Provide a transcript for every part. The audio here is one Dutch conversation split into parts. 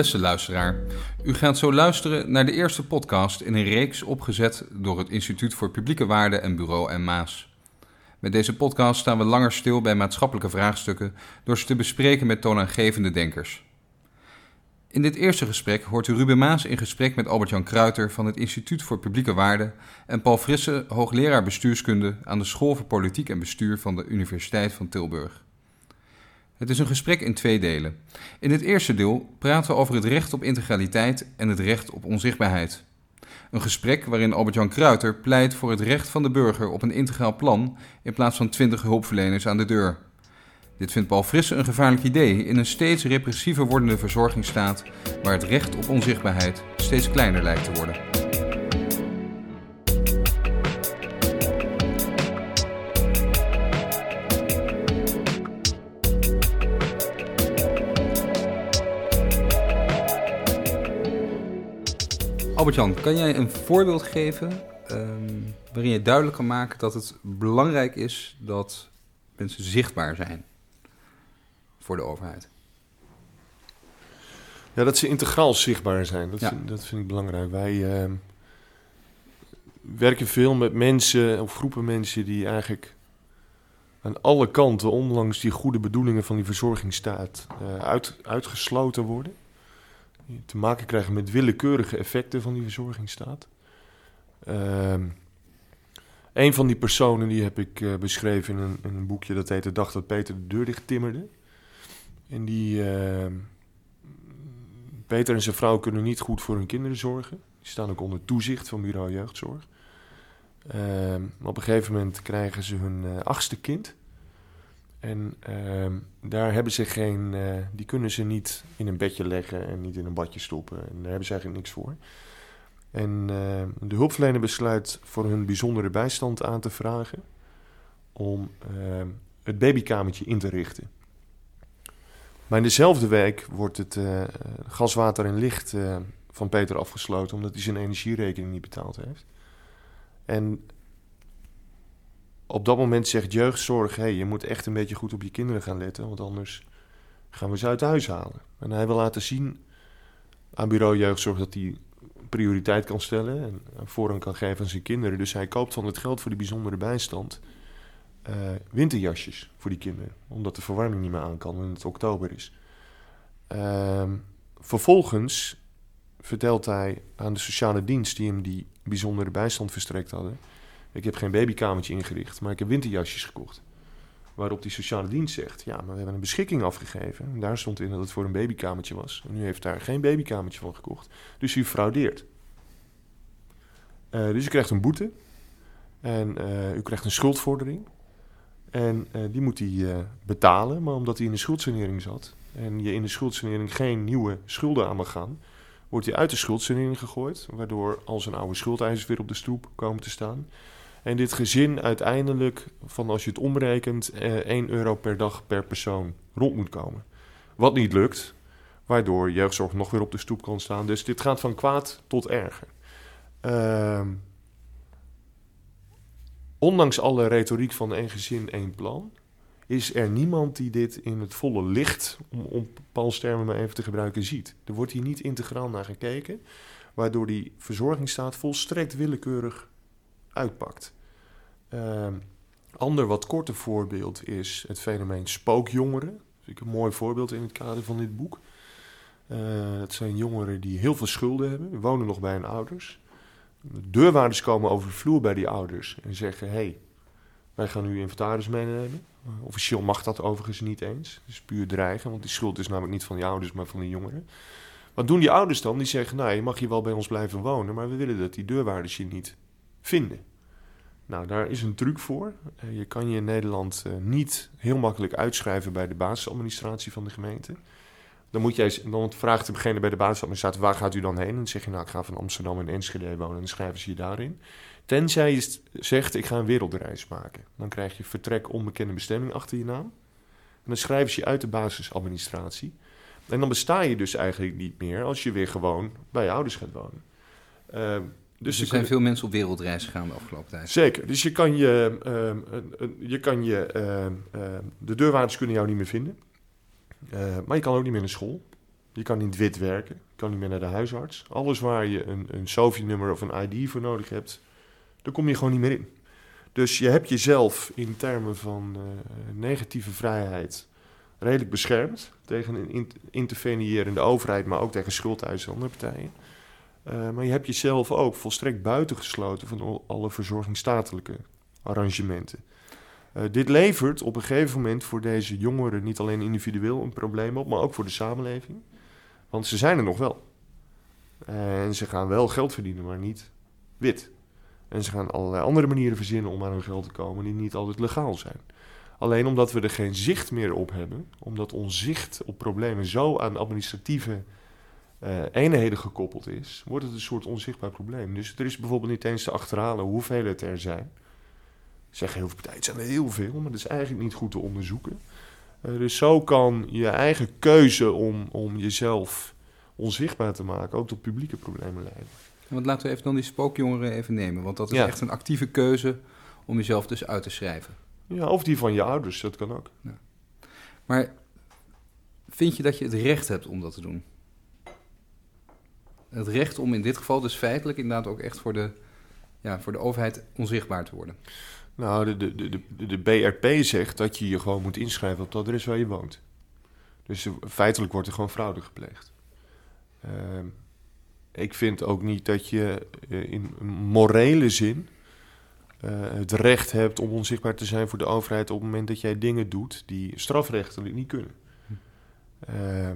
Beste luisteraar, u gaat zo luisteren naar de eerste podcast in een reeks opgezet door het Instituut voor Publieke Waarden en Bureau en Maas. Met deze podcast staan we langer stil bij maatschappelijke vraagstukken door ze te bespreken met toonaangevende denkers. In dit eerste gesprek hoort u Ruben Maas in gesprek met Albert-Jan Kruiter van het Instituut voor Publieke Waarden en Paul Frisse, hoogleraar bestuurskunde aan de School voor Politiek en Bestuur van de Universiteit van Tilburg. Het is een gesprek in twee delen. In het eerste deel praten we over het recht op integraliteit en het recht op onzichtbaarheid. Een gesprek waarin Albert-Jan Kruiter pleit voor het recht van de burger op een integraal plan in plaats van twintig hulpverleners aan de deur. Dit vindt Paul Frisse een gevaarlijk idee in een steeds repressiever wordende verzorgingsstaat waar het recht op onzichtbaarheid steeds kleiner lijkt te worden. Albert-Jan, kan jij een voorbeeld geven ehm, waarin je duidelijk kan maken dat het belangrijk is dat mensen zichtbaar zijn voor de overheid? Ja, dat ze integraal zichtbaar zijn. Dat, Ja. vind, dat vind ik belangrijk. Wij ehm, werken veel met mensen of groepen mensen die eigenlijk aan alle kanten, ondanks die goede bedoelingen van die verzorgingsstaat, eh, uit, uitgesloten worden. Te maken krijgen met willekeurige effecten van die verzorgingsstaat. Ehm een van die personen die heb ik eh, beschreven in een, in een boekje dat heet De dag dat Peter de deur dicht timmerde. En die, ehm, Peter en zijn vrouw kunnen niet goed voor hun kinderen zorgen. Die staan ook onder toezicht van Bureau Jeugdzorg. Ehm, op een gegeven moment krijgen ze hun eh, achtste kind. En ehm, daar hebben ze geen, eh, die kunnen ze niet in een bedje leggen en niet in een badje stoppen. En daar hebben ze eigenlijk niks voor. En ehm, de hulpverlener besluit voor hun bijzondere bijstand aan te vragen om ehm, het babykamertje in te richten. Maar in dezelfde week wordt het eh, gas, water en licht eh, van Peter afgesloten omdat hij zijn energierekening niet betaald heeft. En op dat moment zegt jeugdzorg: hey, je moet echt een beetje goed op je kinderen gaan letten, want anders gaan we ze uit huis halen. En hij wil laten zien aan bureau jeugdzorg dat hij prioriteit kan stellen en voorrang kan geven aan zijn kinderen. Dus hij koopt van het geld voor die bijzondere bijstand eh, winterjasjes voor die kinderen, omdat de verwarming niet meer aan kan en het oktober is. Ehm, vervolgens vertelt hij aan de sociale dienst die hem die bijzondere bijstand verstrekt hadden: Ik heb geen babykamertje ingericht, maar ik heb winterjasjes gekocht. Waarop die sociale dienst zegt: Ja, maar we hebben een beschikking afgegeven. En daar stond in dat het voor een babykamertje was. En u heeft daar geen babykamertje van gekocht. Dus u fraudeert. Eh, dus u krijgt een boete. En eh, u krijgt een schuldvordering. En eh, die moet hij betalen. Maar omdat hij in de schuldsanering zat. en je in de schuldsanering geen nieuwe schulden aan mag gaan. wordt hij uit de schuldsanering gegooid. Waardoor al zijn oude schuldeisers weer op de stoep komen te staan. En dit gezin uiteindelijk, van als je het omrekent, eh, 1 euro per dag per persoon rond moet komen. Wat niet lukt, waardoor jeugdzorg nog weer op de stoep kan staan. Dus dit gaat van kwaad tot erger. Ehm, ondanks alle retoriek van één gezin, één plan, is er niemand die dit in het volle licht, om, om Paul's termen maar even te gebruiken, ziet. Er wordt hier niet integraal naar gekeken, waardoor die verzorgingsstaat volstrekt willekeurig uitpakt. Ehm ander wat korter voorbeeld is het fenomeen spookjongeren. Dat ik een mooi voorbeeld in het kader van dit boek. Eh, het zijn jongeren die heel veel schulden hebben, wonen nog bij hun ouders. De deurwaarders komen over de vloer bij die ouders en zeggen: Hé, hey, wij gaan nu inventaris meenemen. Officieel mag dat overigens niet eens. Het is puur dreigen, want die schuld is namelijk niet van die ouders, maar van de jongeren. Wat doen die ouders dan? Die zeggen: Nou, je mag hier wel bij ons blijven wonen, maar we willen dat die deurwaarders je niet vinden. Nou, daar is een truc voor. Uh, je kan je in Nederland uh, niet heel makkelijk uitschrijven bij de basisadministratie van de gemeente. Dan, moet jij, dan vraagt degene bij de basisadministratie, waar gaat u dan heen? En dan zeg je, nou, ik ga van Amsterdam en Enschede wonen. En dan schrijven ze je daarin. Tenzij je zegt, ik ga een wereldreis maken. Dan krijg je vertrek onbekende bestemming achter je naam. En dan schrijven ze je uit de basisadministratie. En dan besta je dus eigenlijk niet meer als je weer gewoon bij je ouders gaat wonen. Uh, dus er zijn veel mensen op wereldreis gegaan de afgelopen tijd. Zeker. Dus je kan je, uh, uh, je, kan je uh, de deurwaarders kunnen jou niet meer vinden. maar je kan ook niet meer naar school. Je kan niet wit werken. Je kan niet meer naar de huisarts. Alles waar je een, een SOFI-nummer of een ID voor nodig hebt, daar kom je gewoon niet meer in. Dus je hebt jezelf in termen van uh, negatieve vrijheid redelijk beschermd tegen een intervenierende overheid, maar ook tegen schuldeisers en andere partijen. Uh, maar je hebt jezelf ook volstrekt buitengesloten van alle verzorgingsstatelijke arrangementen. Uh, dit levert op een gegeven moment voor deze jongeren niet alleen individueel een probleem op, maar ook voor de samenleving. Want ze zijn er nog wel. Uh, en ze gaan wel geld verdienen, maar niet wit. En ze gaan allerlei andere manieren verzinnen om aan hun geld te komen die niet altijd legaal zijn. Alleen omdat we er geen zicht meer op hebben, omdat ons zicht op problemen zo aan administratieve uh, eenheden gekoppeld is, wordt het een soort onzichtbaar probleem. Dus er is bijvoorbeeld niet eens te achterhalen hoeveel het er zijn. Zeggen heel veel partijen, het zijn er heel veel, maar dat is eigenlijk niet goed te onderzoeken. Uh, dus zo kan je eigen keuze om, om jezelf onzichtbaar te maken ook tot publieke problemen leiden. Want laten we even dan die spookjongeren even nemen. Want dat is echt een actieve keuze om jezelf dus uit te schrijven. Ja, of die van je ouders, dat kan ook. Ja. Maar vind je dat je het recht hebt om dat te doen? Het recht om in dit geval dus feitelijk inderdaad ook echt voor de, ja, voor de overheid onzichtbaar te worden? Nou, de, de, de, de BRP zegt dat je je gewoon moet inschrijven op het adres waar je woont. Dus feitelijk wordt er gewoon fraude gepleegd. Uh, ik vind ook niet dat je uh, in morele zin uh, het recht hebt om onzichtbaar te zijn voor de overheid op het moment dat jij dingen doet die strafrechtelijk niet kunnen. Uh,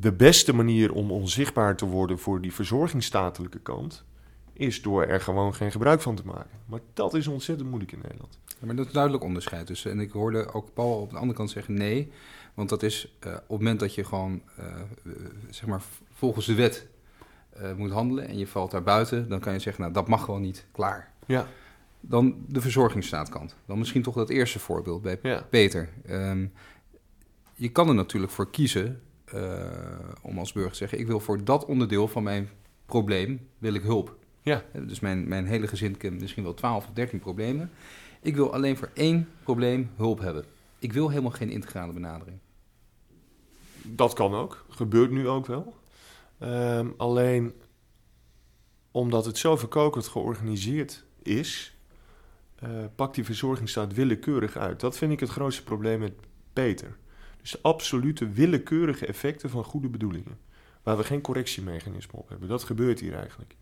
de beste manier om onzichtbaar te worden voor die verzorgingsstatelijke kant is door er gewoon geen gebruik van te maken. Maar dat is ontzettend moeilijk in Nederland. Ja, maar dat is duidelijk onderscheid. Dus, en ik hoorde ook Paul op de andere kant zeggen nee. Want dat is uh, op het moment dat je gewoon, uh, zeg maar, volgens de wet uh, moet handelen en je valt daar buiten, dan kan je zeggen, nou, dat mag gewoon niet, klaar. Ja. Dan de verzorgingsstaatkant. Dan misschien toch dat eerste voorbeeld bij ja. Peter. Um, je kan er natuurlijk voor kiezen om als burger te zeggen, ik wil voor dat onderdeel van mijn probleem, wil ik hulp. Ja. Dus mijn, mijn hele gezin kent misschien wel 12 of 13 problemen. Ik wil alleen voor één probleem hulp hebben. Ik wil helemaal geen integrale benadering. Dat kan ook. Gebeurt nu ook wel. Um, alleen omdat het zo verkokend georganiseerd is, uh, pakt die verzorgingsstaat willekeurig uit. Dat vind ik het grootste probleem met Peter. Dus absolute willekeurige effecten van goede bedoelingen. Waar we geen correctiemechanisme op hebben. Dat gebeurt hier eigenlijk.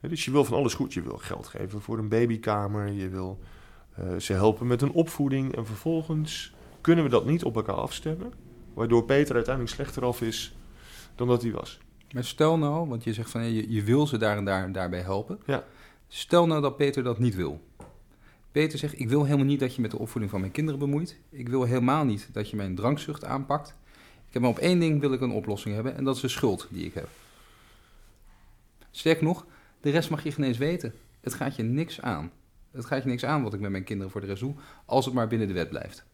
Dus je wil van alles goed. Je wil geld geven voor een babykamer. Je wil uh, ze helpen met een opvoeding. En vervolgens kunnen we dat niet op elkaar afstemmen. Waardoor Peter uiteindelijk slechter af is dan dat hij was. Maar stel nou, want je zegt van je, je wil ze daar en daar daarbij helpen. Ja. Stel nou dat Peter dat niet wil. Peter zegt: Ik wil helemaal niet dat je met de opvoeding van mijn kinderen bemoeit. Ik wil helemaal niet dat je mijn drankzucht aanpakt. Ik heb maar op één ding wil ik een oplossing hebben en dat is de schuld die ik heb. Sterk nog, de rest mag je geen eens weten. Het gaat je niks aan. Het gaat je niks aan wat ik met mijn kinderen voor de rest doe, als het maar binnen de wet blijft.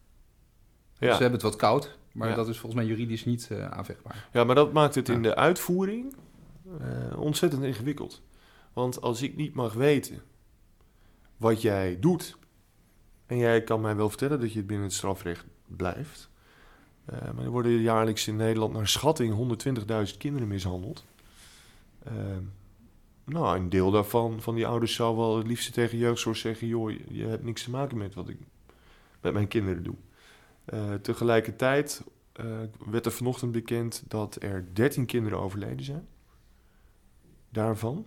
Ja. Dus ze hebben het wat koud, maar dat is volgens mij juridisch niet uh, aanvechtbaar. Ja, maar dat maakt het in de uitvoering uh, ontzettend ingewikkeld. Want als ik niet mag weten wat jij doet, en jij kan mij wel vertellen dat je het binnen het strafrecht blijft, uh, maar er worden jaarlijks in Nederland naar schatting 120.000 kinderen mishandeld. Nou, een deel daarvan, van die ouders zou wel het liefste tegen jeugdzorg zeggen... joh, je hebt niks te maken met wat ik met mijn kinderen doe. Uh, tegelijkertijd werd er vanochtend bekend dat er 13 kinderen overleden zijn. Daarvan.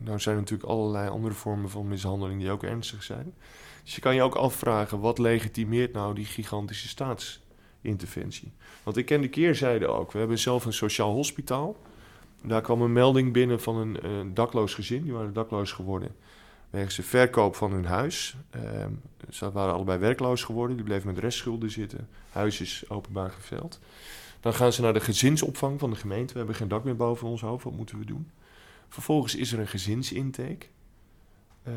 Nou zijn er natuurlijk allerlei andere vormen van mishandeling die ook ernstig zijn. Dus je kan je ook afvragen, wat legitimeert nou die gigantische staatsinterventie? Want ik ken de keerzijde ook. We hebben zelf een sociaal hospitaal... Daar kwam een melding binnen van een, een dakloos gezin. Die waren dakloos geworden wegens de verkoop van hun huis. Uh, ze waren allebei werkloos geworden. Die bleven met restschulden zitten. Huis is openbaar geveld. Dan gaan ze naar de gezinsopvang van de gemeente. We hebben geen dak meer boven ons hoofd. Wat moeten we doen? Vervolgens is er een gezinsintake. Uh,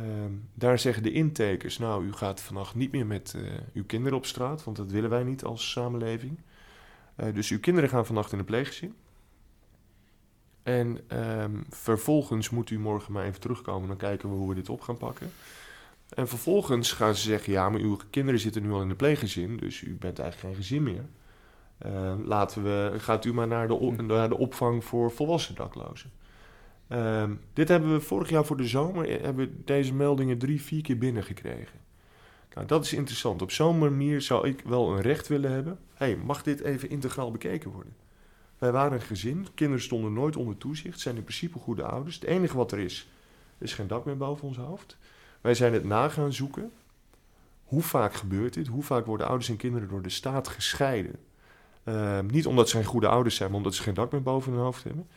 daar zeggen de intakers: Nou, u gaat vannacht niet meer met uh, uw kinderen op straat. Want dat willen wij niet als samenleving. Uh, dus uw kinderen gaan vannacht in een pleeggezin. En um, vervolgens moet u morgen maar even terugkomen. Dan kijken we hoe we dit op gaan pakken. En vervolgens gaan ze zeggen: Ja, maar uw kinderen zitten nu al in de pleeggezin. Dus u bent eigenlijk geen gezin meer. Eh, laten we, gaat u maar naar de, op- naar de opvang voor volwassen daklozen. Ehm, dit hebben we vorig jaar voor de zomer, eh, hebben we deze meldingen drie, vier keer binnengekregen. Nou, dat is interessant. Op zo'n manier zou ik wel een recht willen hebben. hey, mag dit even integraal bekeken worden? Wij waren een gezin, kinderen stonden nooit onder toezicht, zijn in principe goede ouders. Het enige wat er is, is geen dak meer boven ons hoofd. Wij zijn het na gaan zoeken. Hoe vaak gebeurt dit? Hoe vaak worden ouders en kinderen door de staat gescheiden? Ehm, niet omdat ze geen goede ouders zijn, maar omdat ze geen dak meer boven hun hoofd hebben.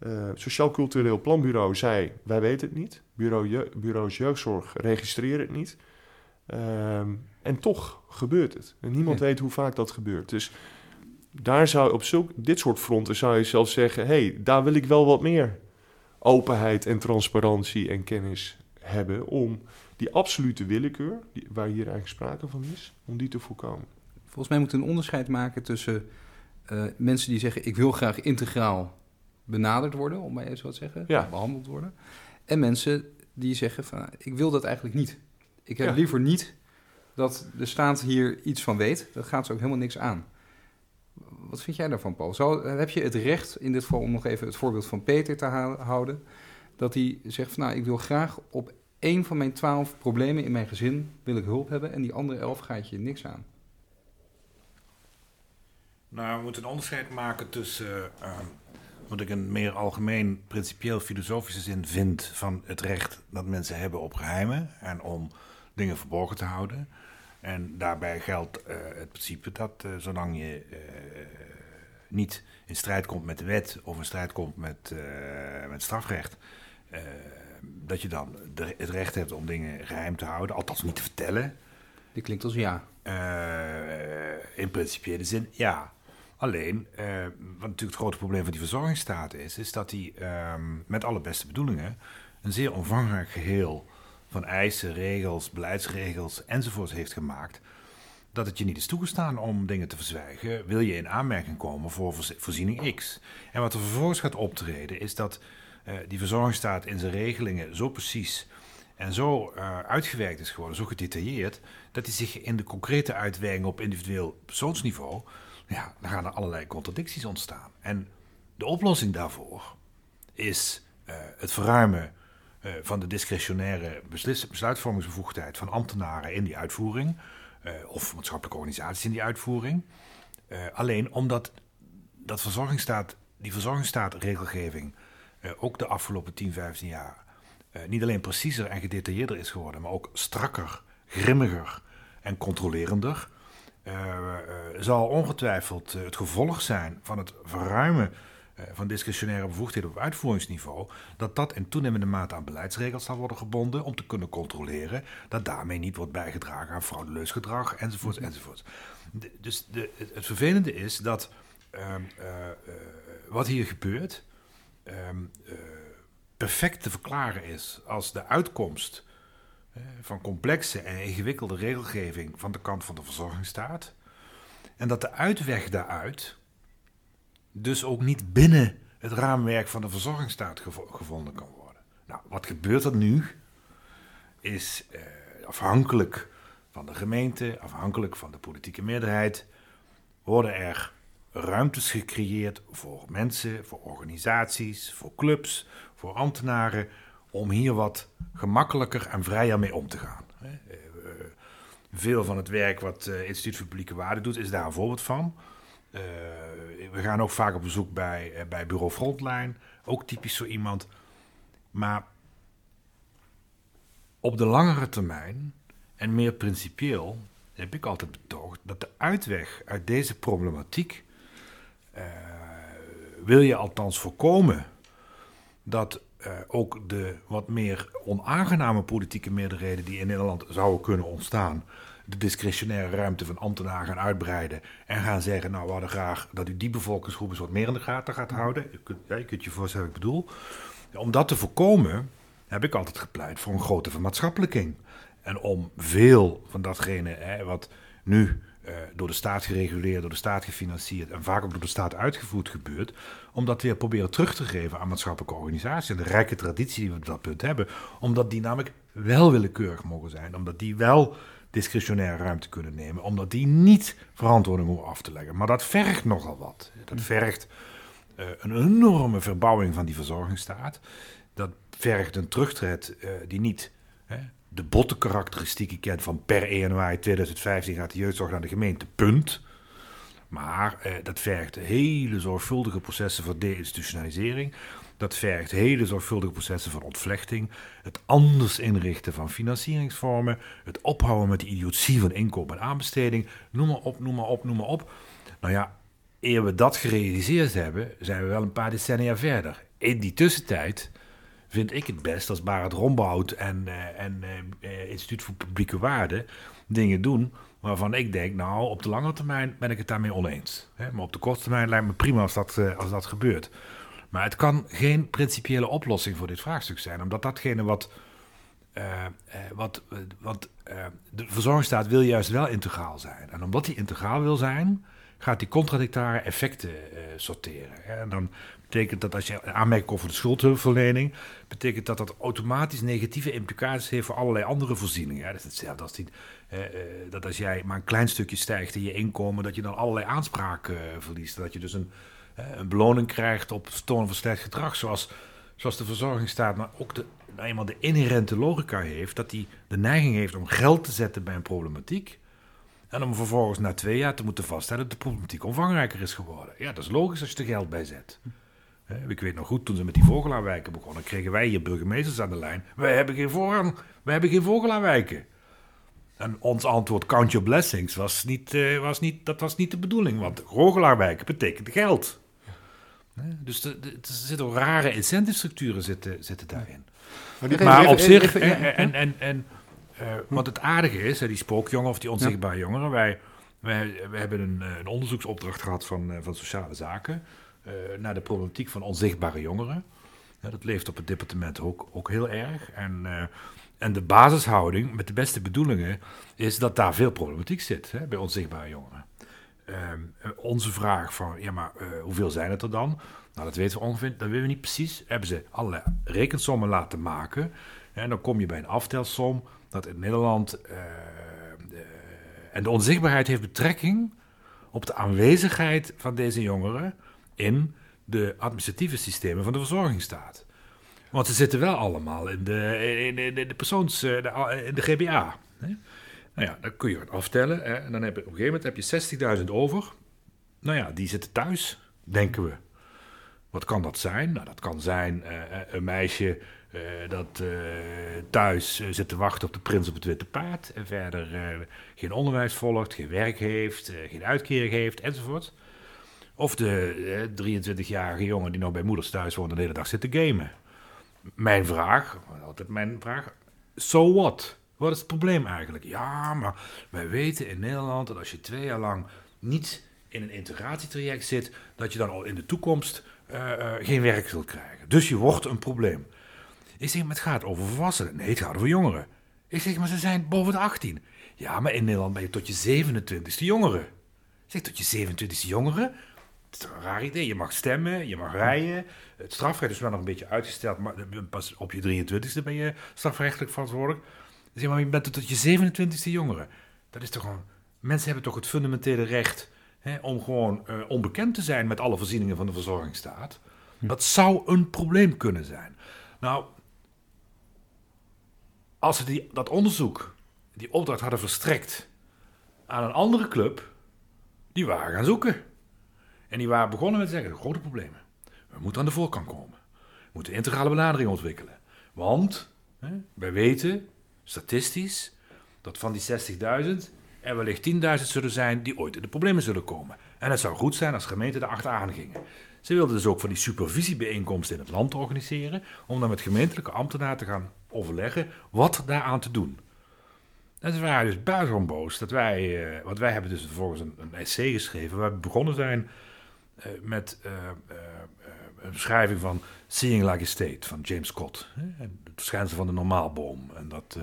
Eh, Sociaal Cultureel Planbureau zei, wij weten het niet. Bureau je bureaus jeugdzorg registreren het niet. Ehm, en toch gebeurt het. En niemand Ja. weet hoe vaak dat gebeurt. Dus daar zou op zulk, dit soort fronten zou je zelfs zeggen... hé, hey, daar wil ik wel wat meer openheid en transparantie en kennis hebben... om die absolute willekeur, die, waar hier eigenlijk sprake van is, om die te voorkomen. Volgens mij moet een onderscheid maken tussen eh, mensen die zeggen: Ik wil graag integraal benaderd worden, om maar even zo te zeggen, Ja. behandeld worden. En mensen die zeggen: van, Ik wil dat eigenlijk niet. Ik heb Ja. liever niet dat de staat hier iets van weet. Dat gaat ze ook helemaal niks aan. Wat vind jij daarvan, Paul? Zou, heb je het recht, in dit geval om nog even het voorbeeld van Peter te houden, dat hij zegt: van, Nou, ik wil graag op één van mijn twaalf problemen in mijn gezin wil ik hulp hebben en die andere elf gaat je niks aan. Nou, we moeten een onderscheid maken tussen eh, wat ik een meer algemeen, principieel filosofische zin vind van het recht dat mensen hebben op geheimen en om dingen verborgen te houden. En daarbij geldt eh, het principe dat eh, zolang je eh, niet in strijd komt met de wet of in strijd komt met, met strafrecht, dat je dan de- het recht hebt om dingen geheim te houden, althans niet te vertellen. Dit klinkt als ja. In principiële zin, ja. Alleen, eh, wat natuurlijk het grote probleem van die verzorgingsstaat is, is dat die ehm, met alle beste bedoelingen een zeer omvangrijk geheel van eisen, regels, beleidsregels enzovoort heeft gemaakt. Dat het je niet is toegestaan om dingen te verzwijgen, wil je in aanmerking komen voor voorz- voorziening X. En wat er vervolgens gaat optreden, is dat eh, die verzorgingsstaat in zijn regelingen zo precies en zo eh, uitgewerkt is geworden, zo gedetailleerd, dat hij zich in de concrete uitwerking op individueel persoonsniveau, ja, dan gaan er allerlei contradicties ontstaan. En de oplossing daarvoor is eh, het verruimen eh, van de discretionaire besluitvormingsbevoegdheid van ambtenaren in die uitvoering, eh, of maatschappelijke organisaties in die uitvoering. Alleen omdat dat verzorgingsstaat, die verzorgingsstaatregelgeving ook de afgelopen 10, 15 jaar niet alleen preciezer en gedetailleerder is geworden, maar ook strakker, grimmiger en controlerender, zal ongetwijfeld eh, het gevolg zijn van het verruimen eh, van discretionaire bevoegdheden op uitvoeringsniveau, dat dat in toenemende mate aan beleidsregels zal worden gebonden om te kunnen controleren dat daarmee niet wordt bijgedragen aan fraudeleus gedrag, enzovoorts, enzovoorts. De- dus de, het, het vervelende is dat ehm, eh, eh, wat hier gebeurt ehm, eh, perfect te verklaren is als de uitkomst eh, van complexe en ingewikkelde regelgeving van de kant van de verzorgingsstaat. En dat de uitweg daaruit dus ook niet binnen het raamwerk van de verzorgingsstaat gevo- gevonden kan worden. Nou, wat gebeurt er nu? Is eh, afhankelijk van de gemeente, afhankelijk van de politieke meerderheid, worden er ruimtes gecreëerd voor mensen, voor organisaties, voor clubs, voor ambtenaren, om hier wat gemakkelijker en vrijer mee om te gaan. Eh, eh, Veel van het werk wat het Instituut voor Publieke Waarde doet, is daar een voorbeeld van. Eh, we gaan ook vaak op bezoek bij, eh, bij Bureau Frontline, ook typisch zo iemand. Maar op de langere termijn en meer principieel heb ik altijd betoogd dat de uitweg uit deze problematiek eh, wil je althans voorkomen dat eh, ook de wat meer onaangename politieke meerderheden die in Nederland zouden kunnen ontstaan, de discretionaire ruimte van ambtenaren gaan uitbreiden en gaan zeggen, nou we hadden graag dat u die bevolkingsgroep eens wat meer in de gaten gaat houden. Je kunt, ja, je, kunt je voorstellen wat ik bedoel. Om dat te voorkomen heb ik altijd gepleit voor een grote vermaatschappelijking. En om veel van datgene hè, wat nu door de staat gereguleerd, door de staat gefinancierd en vaak ook door de staat uitgevoerd gebeurt, om dat weer proberen terug te geven aan maatschappelijke organisaties en de rijke traditie die we op dat punt hebben, omdat die namelijk wel willekeurig mogen zijn, omdat die wel discretionaire ruimte kunnen nemen, omdat die niet verantwoording hoeven af te leggen. Maar dat vergt nogal wat. Dat vergt uh, een enorme verbouwing van die verzorgingsstaat. Dat vergt een terugtred uh, die niet hè, de botte karakteristieken kent van per 1 januari 2015 gaat de jeugdzorg naar de gemeente, punt. Maar eh, dat vergt hele zorgvuldige processen van deinstitutionalisering. Dat vergt hele zorgvuldige processen van ontvlechting. Het anders inrichten van financieringsvormen. Het ophouden met de idiotie van inkoop en aanbesteding. Noem maar op, noem maar op, noem maar op. Nou ja, eer we dat gerealiseerd hebben, zijn we wel een paar decennia verder. In die tussentijd vind ik het best als Barend Rombout en, uh, en uh, Instituut voor Publieke Waarden dingen doen waarvan ik denk, nou, op de lange termijn ben ik het daarmee oneens. Maar op de korte termijn lijkt me prima als dat, uh, als dat gebeurt. Maar het kan geen principiële oplossing voor dit vraagstuk zijn, omdat datgene wat. wat, wat de verzorgingsstaat wil juist wel integraal zijn. En omdat die integraal wil zijn, gaat die contradictare effecten sorteren. En dan betekent dat als je aanmerkt over de schuldhulpverlening, betekent dat dat automatisch negatieve implicaties heeft voor allerlei andere voorzieningen. Ja, dat is hetzelfde als die, eh, eh, dat als jij maar een klein stukje stijgt in je inkomen, dat je dan allerlei aanspraken uh, verliest. Dat je dus een, een beloning krijgt op toon van slecht gedrag, zoals, zoals de verzorgingsstaat, maar ook de, nou eenmaal de inherente logica heeft, dat hij de neiging heeft om geld te zetten bij een problematiek. En om vervolgens na twee jaar te moeten vaststellen dat de problematiek omvangrijker is geworden. Ja, dat is logisch als je er geld bij zet. Ik weet nog goed, toen ze met die vogelaarwijken begonnen, kregen wij hier burgemeesters aan de lijn. Wij hebben geen voorrang, wij hebben geen vogelaarwijken. En ons antwoord, count your blessings, was niet, uh, was niet, dat was niet de bedoeling. Want vogelaarwijken betekent geld. Dus er zitten ook rare incentive-structuren zitten, zitten daarin. Maar, maar op zich, en, en, en, uh, wat het aardige is, die spookjongen of die onzichtbare jongeren. Wij, wij, wij hebben een, een onderzoeksopdracht gehad van, van Sociale Zaken. Uh, naar de problematiek van onzichtbare jongeren. Dat leeft op het departement ook, heel erg. En, uh, en de basishouding, met de beste bedoelingen, is dat daar veel problematiek zit hè, bij onzichtbare jongeren. Uh, onze vraag van, ja maar hoeveel zijn het er dan? Nou, dat weten we ongeveer, dat weten we niet precies. Hebben ze allerlei rekensommen laten maken. En dan kom je bij een aftelsom dat in Nederland... De, en de onzichtbaarheid heeft betrekking op de aanwezigheid van deze jongeren in de administratieve systemen van de verzorgingsstaat. Want ze zitten wel allemaal in de, in de, persoons, eh, de, in de GBA. Hè? Nou ja, dan kun je het aftellen. En dan heb je op een gegeven moment heb je 60.000 over. Nou ja, die zitten thuis, denken we. Wat kan dat zijn? Nou, dat kan zijn uh, een meisje dat thuis zit te wachten op de prins op het witte paard. En verder geen onderwijs volgt, geen werk heeft, geen uitkering heeft, enzovoort. Of de 23-jarige jongen die nog bij moeders thuis woont en de hele dag zit te gamen. Mijn vraag, altijd mijn vraag, so what? Wat is het probleem eigenlijk? Ja, maar wij weten in Nederland dat als je twee jaar lang niet in een integratietraject zit, dat je dan al in de toekomst uh, uh, geen werk zult krijgen. Dus je wordt een probleem. Ik zeg, maar het gaat over volwassenen. Nee, het gaat over jongeren. Ik zeg, maar ze zijn boven de 18. Ja, maar in Nederland ben je tot je 27ste jongeren. Ik zeg, tot je 27ste jongeren? Het is een raar idee. Je mag stemmen, je mag rijden. Het strafrecht is wel nog een beetje uitgesteld, maar pas op je 23e ben je strafrechtelijk verantwoordelijk. Zeg maar, je bent tot je 27e jongere. Dat is toch gewoon. Mensen hebben toch het fundamentele recht hè, om gewoon uh, onbekend te zijn met alle voorzieningen van de verzorgingsstaat. Dat zou een probleem kunnen zijn. Nou, als ze die, dat onderzoek, die opdracht hadden verstrekt aan een andere club, die waren gaan zoeken. En die waren begonnen met te zeggen, grote problemen. We moeten aan de voorkant komen. We moeten integrale benadering ontwikkelen. Want hè, wij weten, statistisch, dat van die 60.000 er wellicht 10.000 zullen zijn die ooit in de problemen zullen komen. En het zou goed zijn als gemeenten achteraan gingen. Ze wilden dus ook van die supervisiebijeenkomsten in het land organiseren, om dan met gemeentelijke ambtenaren te gaan overleggen wat daaraan te doen. En ze waren dus buitengewoon boos dat wij, uh, want wij hebben dus vervolgens een, een essay geschreven waar we begonnen zijn met uh, een beschrijving van Seeing Like a State van James Scott. Het verschijnsel van de normaalboom. En dat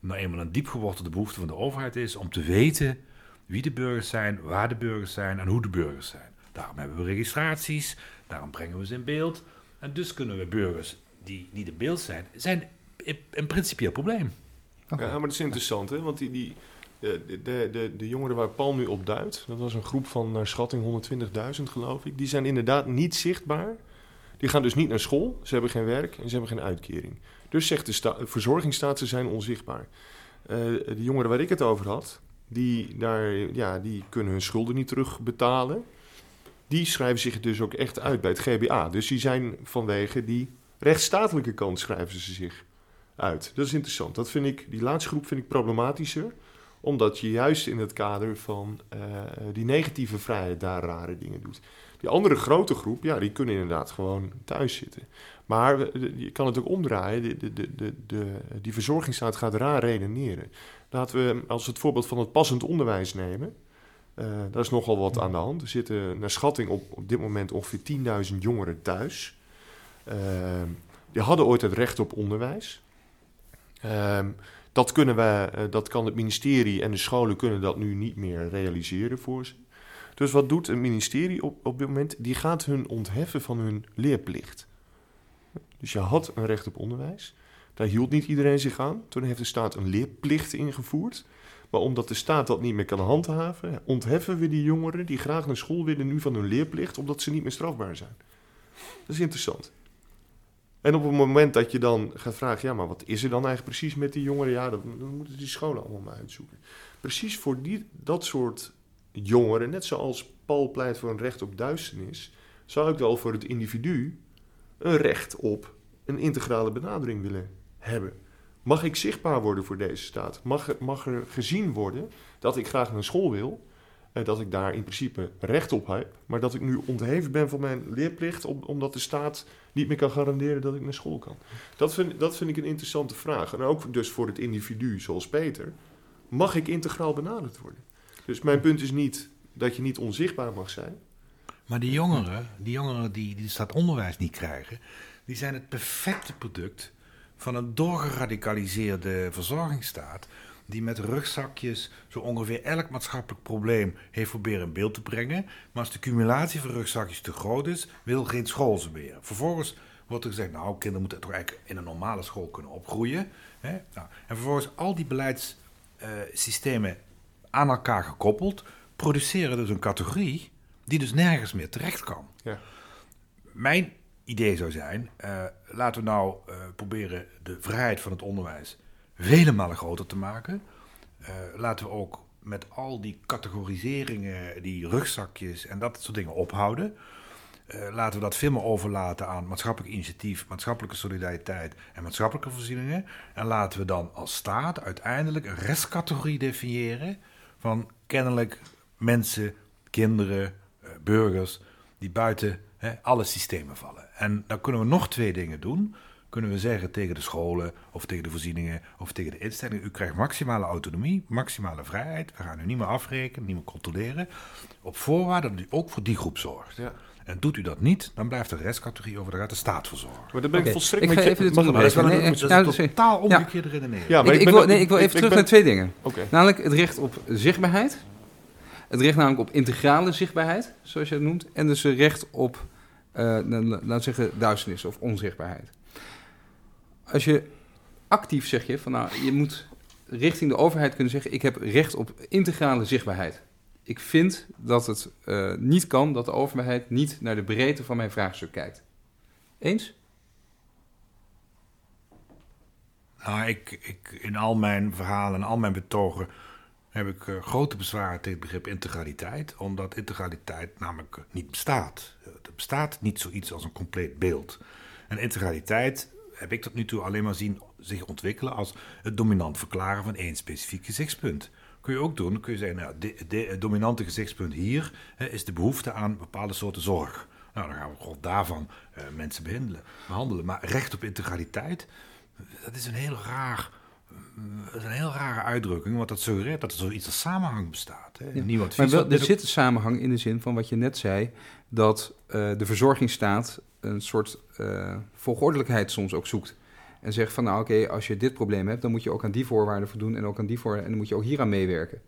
nou eenmaal een diepgewortelde behoefte van de overheid is om te weten wie de burgers zijn, waar de burgers zijn en hoe de burgers zijn. Daarom hebben we registraties, daarom brengen we ze in beeld. En dus kunnen we burgers die niet in beeld zijn, zijn een principieel probleem. Ja, maar dat is interessant, hè? Want die, die, de, de, de, de jongeren waar Paul nu op duidt, dat was een groep van naar schatting 120.000 geloof ik, die zijn inderdaad niet zichtbaar. Die gaan dus niet naar school, ze hebben geen werk en ze hebben geen uitkering. Dus zegt de sta- verzorgingsstaat, ze zijn onzichtbaar. Eh, de jongeren waar ik het over had, die, daar, ja, die kunnen hun schulden niet terugbetalen. Die schrijven zich dus ook echt uit bij het GBA. Dus die zijn vanwege die rechtsstatelijke kant schrijven ze zich uit. Dat is interessant. Dat vind ik, die laatste groep vind ik problematischer. Omdat je juist in het kader van eh, die negatieve vrijheid daar rare dingen doet. Die andere grote groep, ja, die kunnen inderdaad gewoon thuis zitten. Maar je kan het ook omdraaien. De, de, de, de, die verzorgingsstaat gaat raar redeneren. Laten we als het voorbeeld van het passend onderwijs nemen. eh daar is nogal wat aan de hand. Er zitten naar schatting op, op dit moment ongeveer 10.000 jongeren thuis. Eh, die hadden ooit het recht op onderwijs. Ehm, dat, kunnen we, eh, dat kan het ministerie en de scholen kunnen dat nu niet meer realiseren voor ze. Dus wat doet het ministerie op, op dit moment? Die gaat hun ontheffen van hun leerplicht. Dus je had een recht op onderwijs. Daar hield niet iedereen zich aan. Toen heeft de staat een leerplicht ingevoerd. Maar omdat de staat dat niet meer kan handhaven, ontheffen we die jongeren die graag naar school willen nu van hun leerplicht, omdat ze niet meer strafbaar zijn. Dat is interessant. En op het moment dat je dan gaat vragen, ja, maar wat is er dan eigenlijk precies met die jongeren? Ja, dan, moeten die scholen allemaal maar uitzoeken. Precies voor die, dat soort jongeren, net zoals Paul pleit voor een recht op duisternis, zou ik wel voor het individu een recht op een integrale benadering willen hebben. Mag ik zichtbaar worden voor deze staat? Mag, mag er gezien worden dat ik graag naar school wil? En dat ik daar in principe recht op heb, maar dat ik nu ontheven ben van mijn leerplicht, om- omdat de staat niet meer kan garanderen dat ik naar school kan. Dat vind, dat vind ik een interessante vraag. En ook dus voor het individu, zoals Peter, mag ik integraal benaderd worden? Dus mijn punt is niet dat je niet onzichtbaar mag zijn. Maar die jongeren, die jongeren die, die dat onderwijs niet krijgen, die zijn het perfecte product van een doorgeradicaliseerde verzorgingsstaat. Die met rugzakjes zo ongeveer elk maatschappelijk probleem heeft proberen in beeld te brengen. Maar als de cumulatie van rugzakjes te groot is, wil geen school ze meer. Vervolgens wordt er gezegd, nou, kinderen moeten toch eigenlijk in een normale school kunnen opgroeien. Hè? Nou, en vervolgens al die beleidssystemen aan elkaar gekoppeld, produceren dus een categorie die dus nergens meer terecht kan. Ja. Mijn idee zou zijn, eh, laten we nou eh, proberen de vrijheid van het onderwijs vele malen groter te maken. Eh, laten we ook met al die categoriseringen, die rugzakjes en dat soort dingen ophouden. Eh, laten we dat veel meer overlaten aan maatschappelijk initiatief, maatschappelijke solidariteit en maatschappelijke voorzieningen. En laten we dan als staat uiteindelijk een restcategorie definiëren van kennelijk mensen, kinderen, eh, burgers die buiten hè, alle systemen vallen. En dan kunnen we nog twee dingen doen. Kunnen we zeggen tegen de scholen of tegen de voorzieningen of tegen de instellingen: u krijgt maximale autonomie, maximale vrijheid. We gaan u niet meer afrekenen, niet meer controleren. Op voorwaarde dat u ook voor die groep zorgt. Ja. En doet u dat niet, dan blijft de restcategorie over, daar gaat de staat voor zorgen. Maar daar ben ik volstrekt ik met ga je- even dit mag ik- Maar dat is wel Nee, een, nee, nou, totaal omgekeerde redenering. Ja, maar ik, wil, nee, ik wil even ik terug ben- naar twee dingen. Namelijk het recht op zichtbaarheid. Het recht namelijk op integrale zichtbaarheid, zoals je het noemt. En dus het recht op, eh, nou, laten we zeggen, duisternis of onzichtbaarheid. Als je actief zeg je van nou, je moet richting de overheid kunnen zeggen: ik heb recht op integrale zichtbaarheid. Ik vind dat het eh, niet kan dat de overheid niet naar de breedte van mijn vraagstuk kijkt. Eens? Nou, ik, ik, in al mijn verhalen en al mijn betogen heb ik eh, grote bezwaren tegen het begrip integraliteit. Omdat integraliteit namelijk niet bestaat. Er bestaat niet zoiets als een compleet beeld. En integraliteit heb ik tot nu toe alleen maar zien zich ontwikkelen als het dominant verklaren van één specifiek gezichtspunt. Kun je ook doen, kun je zeggen, nou, de, de- het dominante gezichtspunt hier hè, is de behoefte aan bepaalde soorten zorg. Nou, dan gaan we gewoon daarvan eh, mensen behandelen, behandelen. Maar recht op integraliteit, dat is een heel raar, dat is een heel rare uitdrukking, want dat suggereert dat er zoiets als samenhang bestaat. Hè? Ja. Advies Maar wel, er zit een samenhang in de zin van wat je net zei, dat eh, de verzorgingsstaat een soort eh volgordelijkheid soms ook zoekt. En zegt van nou oké, als je dit probleem hebt, dan moet je ook aan die voorwaarden voldoen en ook aan die voorwaarden en dan moet je ook hier aan meewerken.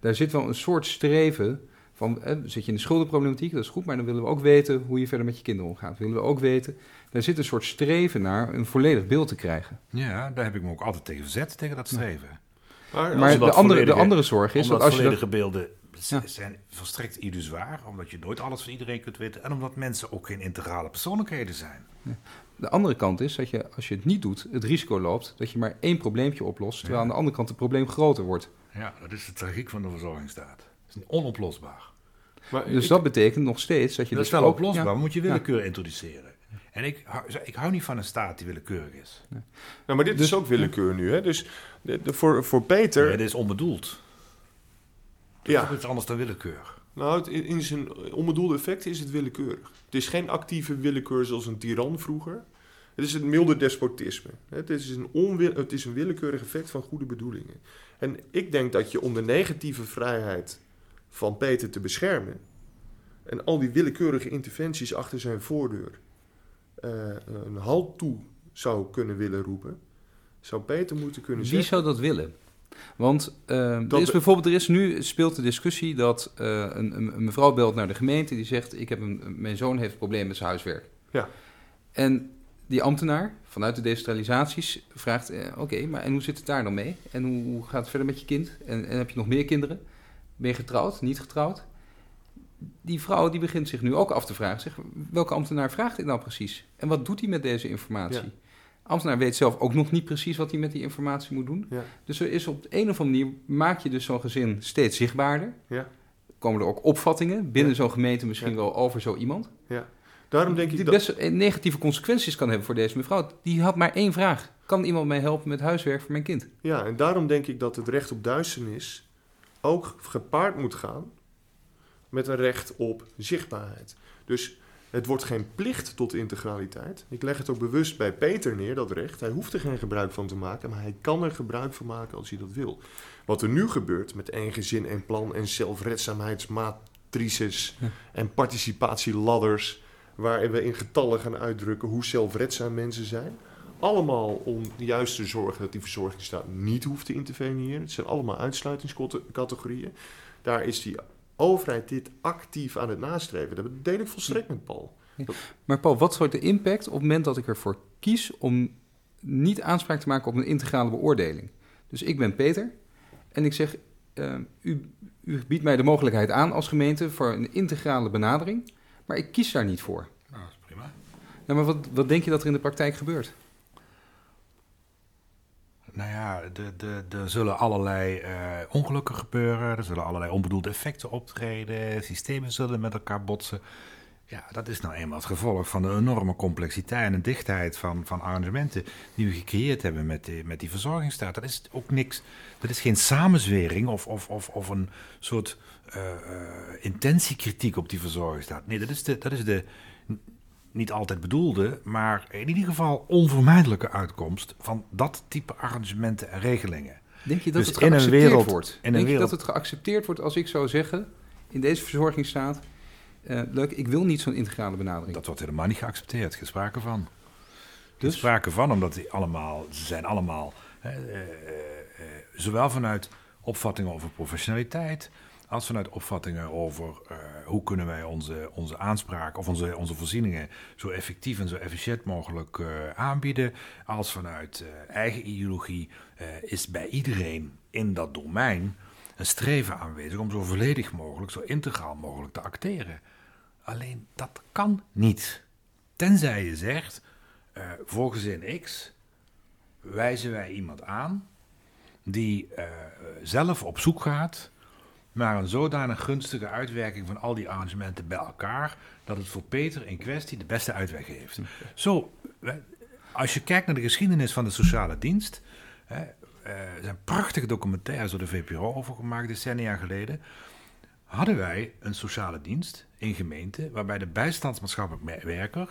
Daar zit wel een soort streven Van, eh, zit je in de schuldenproblematiek, dat is goed, maar dan willen we ook weten hoe je verder met je kinderen omgaat. Willen we ook weten, daar zit een soort streven naar een volledig beeld te krijgen. Ja, daar heb ik me ook altijd tegen verzet, tegen dat streven. Maar, Maar als- de andere, de andere zorg is dat als je dat, volledige beelden Ja. zijn volstrekt illusoir, omdat je nooit alles van iedereen kunt weten en omdat mensen ook geen integrale persoonlijkheden zijn. de andere kant is dat je, als je het niet doet, het risico loopt dat je maar één probleempje oplost, terwijl Ja. aan de andere kant het probleem groter wordt. Ja, dat is de tragiek van de verzorgingsstaat. Het is onoplosbaar. maar Dus ik- dat betekent nog steeds dat je dat is dus wel ook- oplosbaar, ja. maar moet je willekeur introduceren. En ik hou, ik hou niet van een staat die willekeurig is. nou, maar dit Dus- is ook willekeur nu. Hè? Dus de, de- voor, voor Peter... Dit is onbedoeld. Dat Ja. is iets anders dan willekeur. Nou, het, in zijn onbedoelde effect is het willekeurig. Het is geen actieve willekeur zoals een tiran vroeger. Het is een milde despotisme. Het is een, onwil, het is een willekeurig effect van goede bedoelingen. En ik denk dat je om de negatieve vrijheid van Peter te beschermen... en al die willekeurige interventies achter zijn voordeur... eh, een halt toe zou kunnen willen roepen... zou Peter moeten kunnen Wie zeggen... zou dat willen? Want eh, er is bijvoorbeeld, er is nu speelt de discussie dat eh, een, een, mevrouw belt naar de gemeente die zegt: ik heb een, mijn zoon heeft een probleem met zijn huiswerk. Ja. En die ambtenaar vanuit de decentralisaties vraagt: eh, oké, maar en hoe zit het daar dan mee? En hoe, hoe gaat het verder met je kind? En, en heb je nog meer kinderen? Ben je getrouwd? Niet getrouwd? Die vrouw die begint zich nu ook af te vragen: zeg, welke ambtenaar vraagt dit nou precies? En wat doet hij met deze informatie? Ja. Ambtenaar weet zelf ook nog niet precies wat hij met die informatie moet doen. Ja. Dus er is op de een of andere manier, maak je dus zo'n gezin steeds zichtbaarder. Ja. Komen er ook opvattingen binnen Ja. zo'n gemeente misschien Ja. wel over zo iemand. Daarom denk die ik dat... best eh, negatieve consequenties kan hebben voor deze mevrouw. Die had maar één vraag. Kan iemand mij helpen met huiswerk voor mijn kind? Ja, en daarom denk ik dat het recht op duisternis ook gepaard moet gaan met een recht op zichtbaarheid. Dus het wordt geen plicht tot integraliteit. Ik leg het ook bewust bij Peter neer, dat recht. Hij hoeft er geen gebruik van te maken, maar hij kan er gebruik van maken als hij dat wil. Wat er nu gebeurt met één gezin, één plan en zelfredzaamheidsmatrices Ja. en participatieladders, waar we in getallen gaan uitdrukken hoe zelfredzaam mensen zijn. Allemaal om juist te zorgen dat die verzorgingsstaat niet hoeft te interveneren. Het zijn allemaal uitsluitingscategorieën. Daar is die overheid dit actief aan het nastreven. Dat deel ik volstrekt met Paul. Maar Paul, wat wordt de impact op het moment dat ik ervoor kies om niet aanspraak te maken op een integrale beoordeling? Dus ik ben Peter en ik zeg, eh, u, u biedt mij de mogelijkheid aan als gemeente voor een integrale benadering, maar ik kies daar niet voor. Nou, dat is prima. Nou, maar wat, wat denk je dat er in de praktijk gebeurt? Nou ja, er zullen allerlei eh, ongelukken gebeuren. Er zullen allerlei onbedoelde effecten optreden. Systemen zullen met elkaar botsen. Ja, dat is nou eenmaal het gevolg van de enorme complexiteit en dichtheid van, van arrangementen die we gecreëerd hebben met, die- met die verzorgingsstaat. Dat is ook niks. Dat is geen samenzwering of, of, of, of een soort eh, intentiekritiek op die verzorgingsstaat. Nee, dat is de, dat is de niet altijd bedoelde, maar in ieder geval onvermijdelijke uitkomst van dat type arrangementen en regelingen. Denk je dat Dus het in een geaccepteerd wereld- wordt? in een Denk je dat het geaccepteerd wordt als ik zou zeggen, in deze verzorgingsstaat, eh, leuk, ik wil niet zo'n integrale benadering. Dat wordt helemaal niet geaccepteerd, geen sprake van. Dus? Sprake van, omdat die allemaal, ze zijn allemaal, hè, eh, eh, zowel vanuit opvattingen over professionaliteit, als vanuit opvattingen over eh, hoe kunnen wij onze, onze aanspraak of onze, onze voorzieningen zo effectief en zo efficiënt mogelijk eh, aanbieden, als vanuit eh, eigen ideologie is bij iedereen in dat domein een streven aanwezig om zo volledig mogelijk, zo integraal mogelijk te acteren. Alleen dat kan niet. Tenzij je zegt, voor gezin X wijzen wij iemand aan die zelf op zoek gaat naar een zodanig gunstige uitwerking van al die arrangementen bij elkaar, dat het voor Peter in kwestie de beste uitweg heeft. Zo, wij- als je kijkt naar de geschiedenis van de sociale dienst, hè, eh, er zijn prachtige documentaires door de VPRO over gemaakt, decennia geleden, hadden wij een sociale dienst in gemeente, waarbij de bijstandsmaatschappelijk werker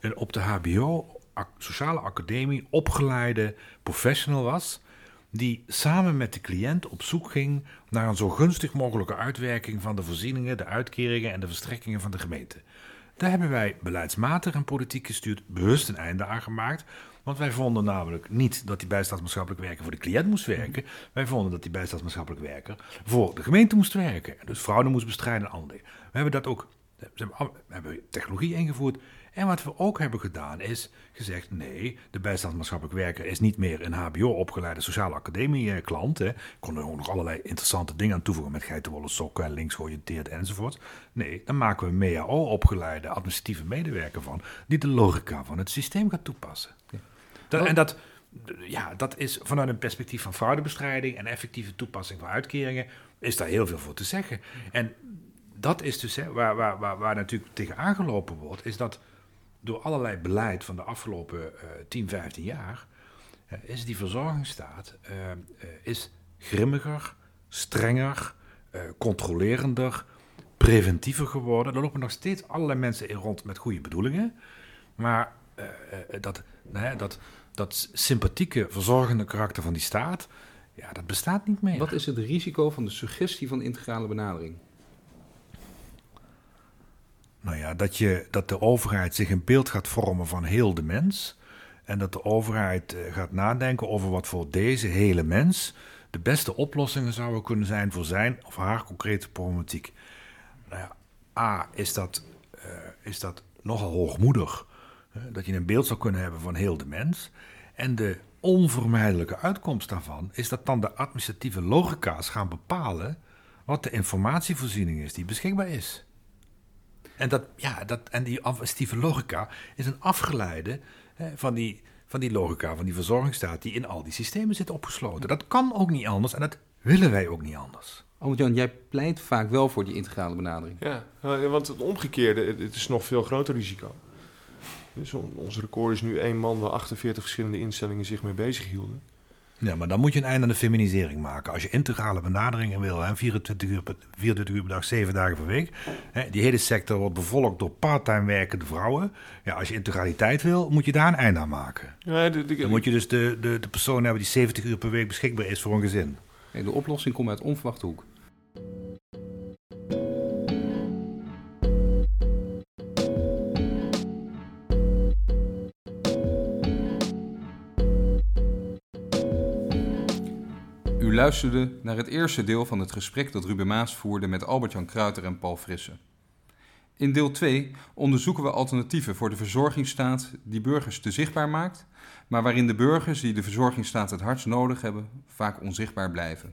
een op de HBO, sociale academie, opgeleide professional was, die samen met de cliënt op zoek ging naar een zo gunstig mogelijke uitwerking van de voorzieningen, de uitkeringen en de verstrekkingen van de gemeente. Daar hebben wij beleidsmatig en politiek gestuurd bewust een einde aan gemaakt. Want wij vonden namelijk niet dat die bijstandsmaatschappelijk werker voor de cliënt moest werken. Wij vonden dat die bijstandsmaatschappelijk werker voor de gemeente moest werken. En dus fraude moest bestrijden en andere. We hebben dat ook, we hebben technologie ingevoerd. En wat we ook hebben gedaan is gezegd: nee, de bijstandsmaatschappelijk werker is niet meer een HBO-opgeleide sociale academie-klant. Hè. Kon er ook nog allerlei interessante dingen aan toevoegen met geitenwolle sokken en linksgeoriënteerd enzovoort. Nee, dan maken we een MEAO-opgeleide administratieve medewerker van, die de logica van het systeem gaat toepassen. Dat, en dat, ja, dat is vanuit een perspectief van fraudebestrijding en effectieve toepassing van uitkeringen, is daar heel veel voor te zeggen. En dat is dus hè, waar, waar, waar, waar natuurlijk tegen aangelopen wordt, is dat door allerlei beleid van de afgelopen uh, 10, 15 jaar, uh, is die verzorgingsstaat uh, is grimmiger, strenger, controlerender, preventiever geworden. Er lopen nog steeds allerlei mensen in rond met goede bedoelingen. Maar dat, nou dat, dat sympathieke, verzorgende karakter van die staat, ja, dat bestaat niet meer. Wat is het risico van de suggestie van integrale benadering? Nou ja, dat, je, dat de overheid zich een beeld gaat vormen van heel de mens. En dat de overheid eh, gaat nadenken over wat voor deze hele mens de beste oplossingen zouden kunnen zijn voor zijn of haar concrete problematiek. Nou ja, A, is dat, uh, is dat nogal hoogmoedig. dat je een beeld zou kunnen hebben van heel de mens. En de onvermijdelijke uitkomst daarvan is dat dan de administratieve logica's gaan bepalen wat de informatievoorziening is die beschikbaar is. En, dat, ja, dat, en die affestieve logica is een afgeleide hè, van, die, van die logica, van die verzorgingsstaat die in al die systemen zit opgesloten. Dat kan ook niet anders en dat willen wij ook niet anders. Oh, Jan, jij pleit vaak wel voor die integrale benadering. Ja, want het omgekeerde, het is nog veel groter risico. Dus ons record is nu één man waar 48 verschillende instellingen zich mee bezig hielden. Ja, maar dan moet je een einde aan de feminisering maken. Als je integrale benaderingen wil, hè, 24, uur per, 24 uur per dag, 7 dagen per week. Hè, die hele sector wordt bevolkt door parttime werkende vrouwen. Ja, als je integraliteit wil, moet je daar een einde aan maken. Ja, dan moet je dus de, de, de persoon hebben die 70 uur per week beschikbaar is voor een gezin. de oplossing komt uit onverwachte hoek. Luisterde naar het eerste deel van het gesprek dat Ruben Maas voerde met Albert-Jan Kruiter en Paul Frisse. In deel 2 onderzoeken we alternatieven voor de verzorgingsstaat die burgers te zichtbaar maakt, maar waarin de burgers die de verzorgingsstaat het hardst nodig hebben vaak onzichtbaar blijven.